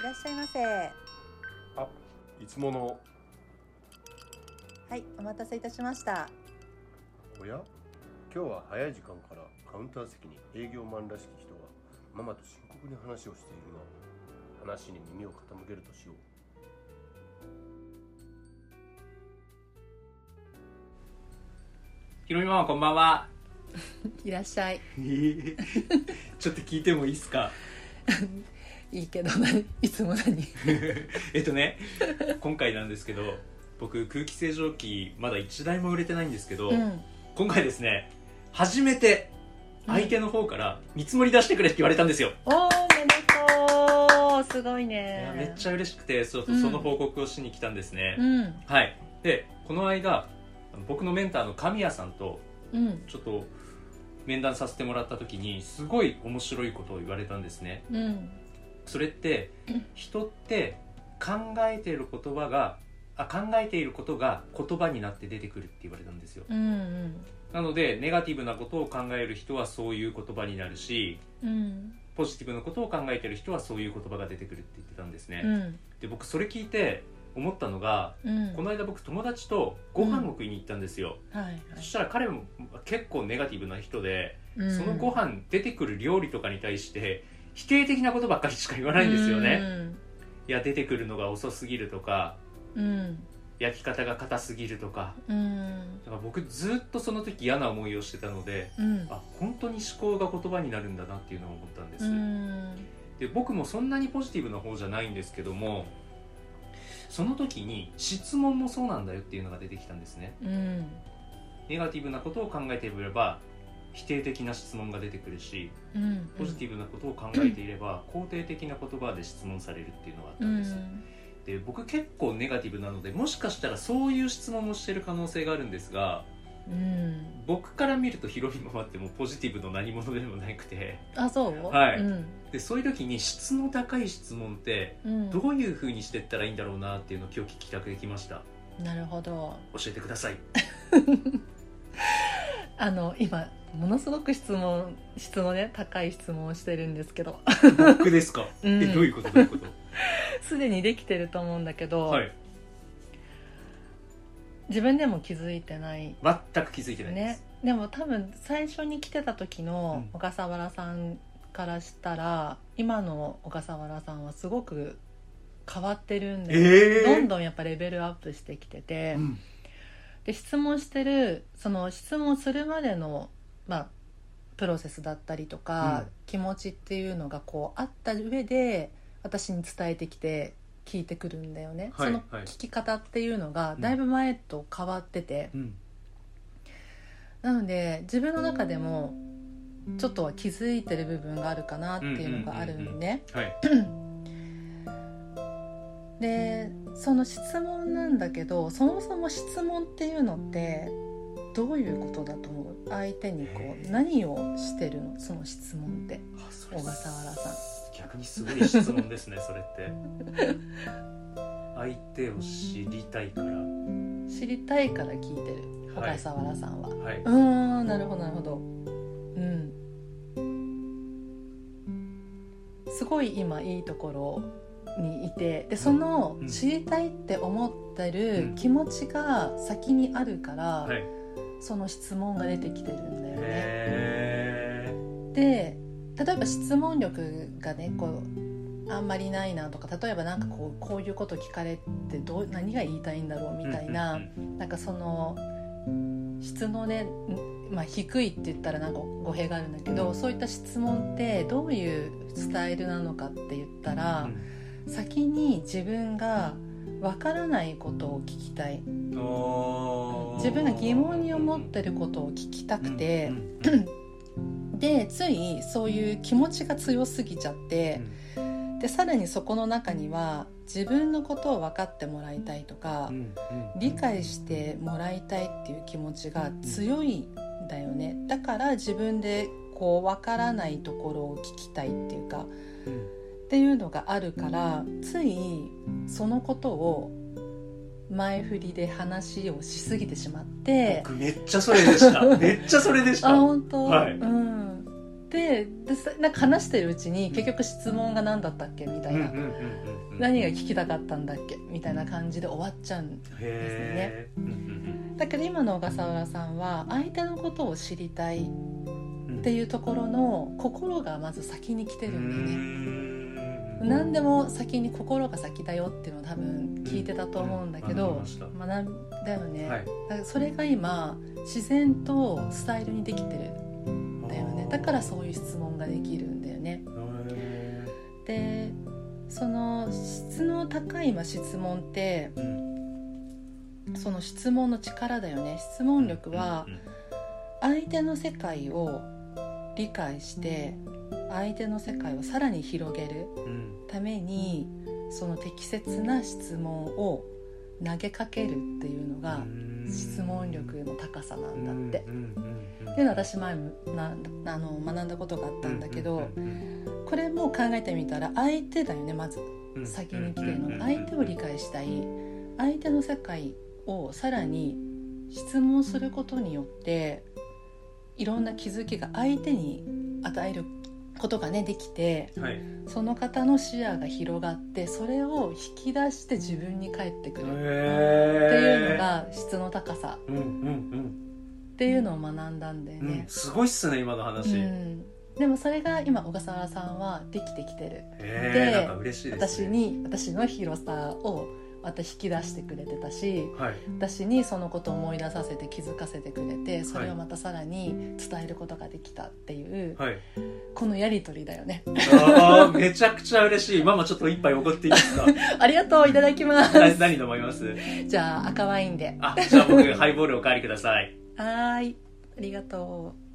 いらっしゃいませ。あ、いつもの。はいお待たせいたしました。おや？今日は早い時間からカウンター席に営業マンらしき人がママと深刻に話をしているが話に耳を傾けるとしよう。ひろみママこんばんは。いらっしゃい。ちょっと聞いてもいいですか？いいけど何いつも何？えっとね、今回なんですけど、僕空気清浄機まだ1台も売れてないんですけど、うん。今回ですね、初めて相手の方から見積もり出してくれって言われたんですよ。おーおめでとう。すごいいねやめっちゃ嬉しくて、そううん。その報告をしに来たんですね。うん。はい。で、この間、僕のメンターの神谷さんとうん。ちょっと面談させてもらった時に、すごい面白いことを言われたんですね。うんそれって人って考えている言葉があ考えていることが言葉になって出てくるって言われたんですよ。うんなのでネガティブなことを考える人はそういう言葉になるしうん。ポジティブなことを考えている人はそういう言葉が出てくるって言ってたんですね、うん。で僕それ聞いて思ったのがうん。この間僕友達とご飯を食いに行ったんですよ、はいはい。そしたら彼も結構ネガティブな人で、うん。そのご飯出てくる料理とかに対して否定的なことばっかりしか言わないんですよね、いや出てくるのが遅すぎるとかうん。焼き方が硬すぎるとか。うん。だから僕ずっとその時嫌な思いをしてたのでうん。あ本当に思考が言葉になるんだなっていうのを思ったんです、うん。で僕もそんなにポジティブな方じゃないんですけどもその時に質問もそうなんだよっていうのが出てきたんですね。うん。ネガティブなことを考えていれば否定的な質問が出てくるしうんポジティブなことを考えていれば 肯定的な言葉で質問されるっていうのがあったうんです、で僕結構ネガティブなのでもしかしたらそういう質問もしてる可能性があるんですがうん。僕から見るとヒロミママってもうポジティブの何者でもなくて。あそう？はい。うん。でそういう時に質の高い質問ってうん。どういう風にしてったらいいんだろうなっていうのを今日聞きたくてきました。なるほど。教えてください。あの今ものすごく質問質のね高い質問をしてるんですけど。僕ですか、うん。えどういうこと？どういうこと？すでにできてると思うんだけど、はい。自分でも気づいてない。全く気づいてないでね。す、でも多分最初に来てた時のうん。小笠原さんからしたら、今の小笠原さんはすごく変わってるんで、ええどんどんやっぱレベルアップしてきてて、うん。で質問してるその質問するまでのまあプロセスだったりとか、うん。気持ちっていうのがこうあった上で私に伝えてきて聞いてくるんだよね、はいそのはい。聞き方っていうのがだいぶ前と変わってて、うん。なので自分の中でもちょっとは気づいてる部分があるかなっていうのがあるんで、はい。でその質問なんだけどそもそも質問っていうのってどういうことだと思う？相手にこう何をしてるの？その質問って。小笠原さん。逆にすごい質問ですね それって。相手を知りたいから。知りたいから聞いてる小はい。笠原さんは、はい。うーんなるほどなるほど。うん。すごい今いいところにいてでそのうん。知りたいって思ってうん。る気持ちが先にあるから、はいその質問が出てきてるんだよね。へで例えば質問力がねこうあんまりないなとか例えばなんかこうこういうこと聞かれてどう何が言いたいんだろうみたいな、うんなんかその質のね、んまあ、低いって言ったらなんか語弊があるんだけどそういった質問ってどういうスタイルなのかって言ったら、先に自分がわからないことを聞きたい。自分が疑問に思ってることを聞きたくて。うん、うんでついそういう気持ちが強すぎちゃって、でさらにそこの中には自分のことを分かってもらいたいとか、うんうん。理解してもらいたいっていう気持ちが強いんだよね。だから自分でこう分からないところを聞きたいっていうか。うんっていうのがあるからついそのことを前振りで話をしすぎてしまって僕めっちゃそれでした。めっちゃそれでした。あ本当、はい。うん。でなんか話してるうちに結局質問が何だったっけみたいな、何が聞きたかったんだっけ？みたいな感じで終わっちゃうんですよね。だけど今の小笠原さんは相手のことを知りたいっうんていうところの心がまず先に来てうるんだよね。ん。何でも先に心が先だよっていうのを多分聞いてたと思うんだけうん。学びどました学んだよね、はい。だからそれが今自然とスタイルにできてるんだよね。だからそういう質問ができるんだよね。へでその質の高いまあ質問ってーうん。その質問の力だよね。質問力はうんうん。相手の世界を理解して相手の世界をさらに広げる。うんためにその適切な質問を投げかけるっていうのがうん。質問力の高さなんだって。っていうのは私前もなあの学んだことがあったんだけどこれも考えてみたら相手だよねまず。うん。先に来てるの相手を理解したい。相手の世界をさらに質問することによっていろんな気づきが相手に与えることがねできてはい。その方の視野が広がってそれを引き出して自分に返ってくる。ってへいうのが質の高さ。っていうのを学んだんだようんうん。ね。すごいっすね今の話。へうん。でもそれが今小笠原さんはできてきてる。でえなんか嬉しいです私ねに私の広さをまた引き出してくれてたしはい。私にそのことを思い出させて気づかせてくれてそれをまたさらに伝えることができたっていう、はい。このやり取りだよね。あーめちゃくちゃ嬉しい。ママちょっと一杯おごっていいですか？ありがとういただきます。な何飲まれます？じゃあ赤ワインで。あじゃあ僕ハイボールおかわりください。はーい。ありがとう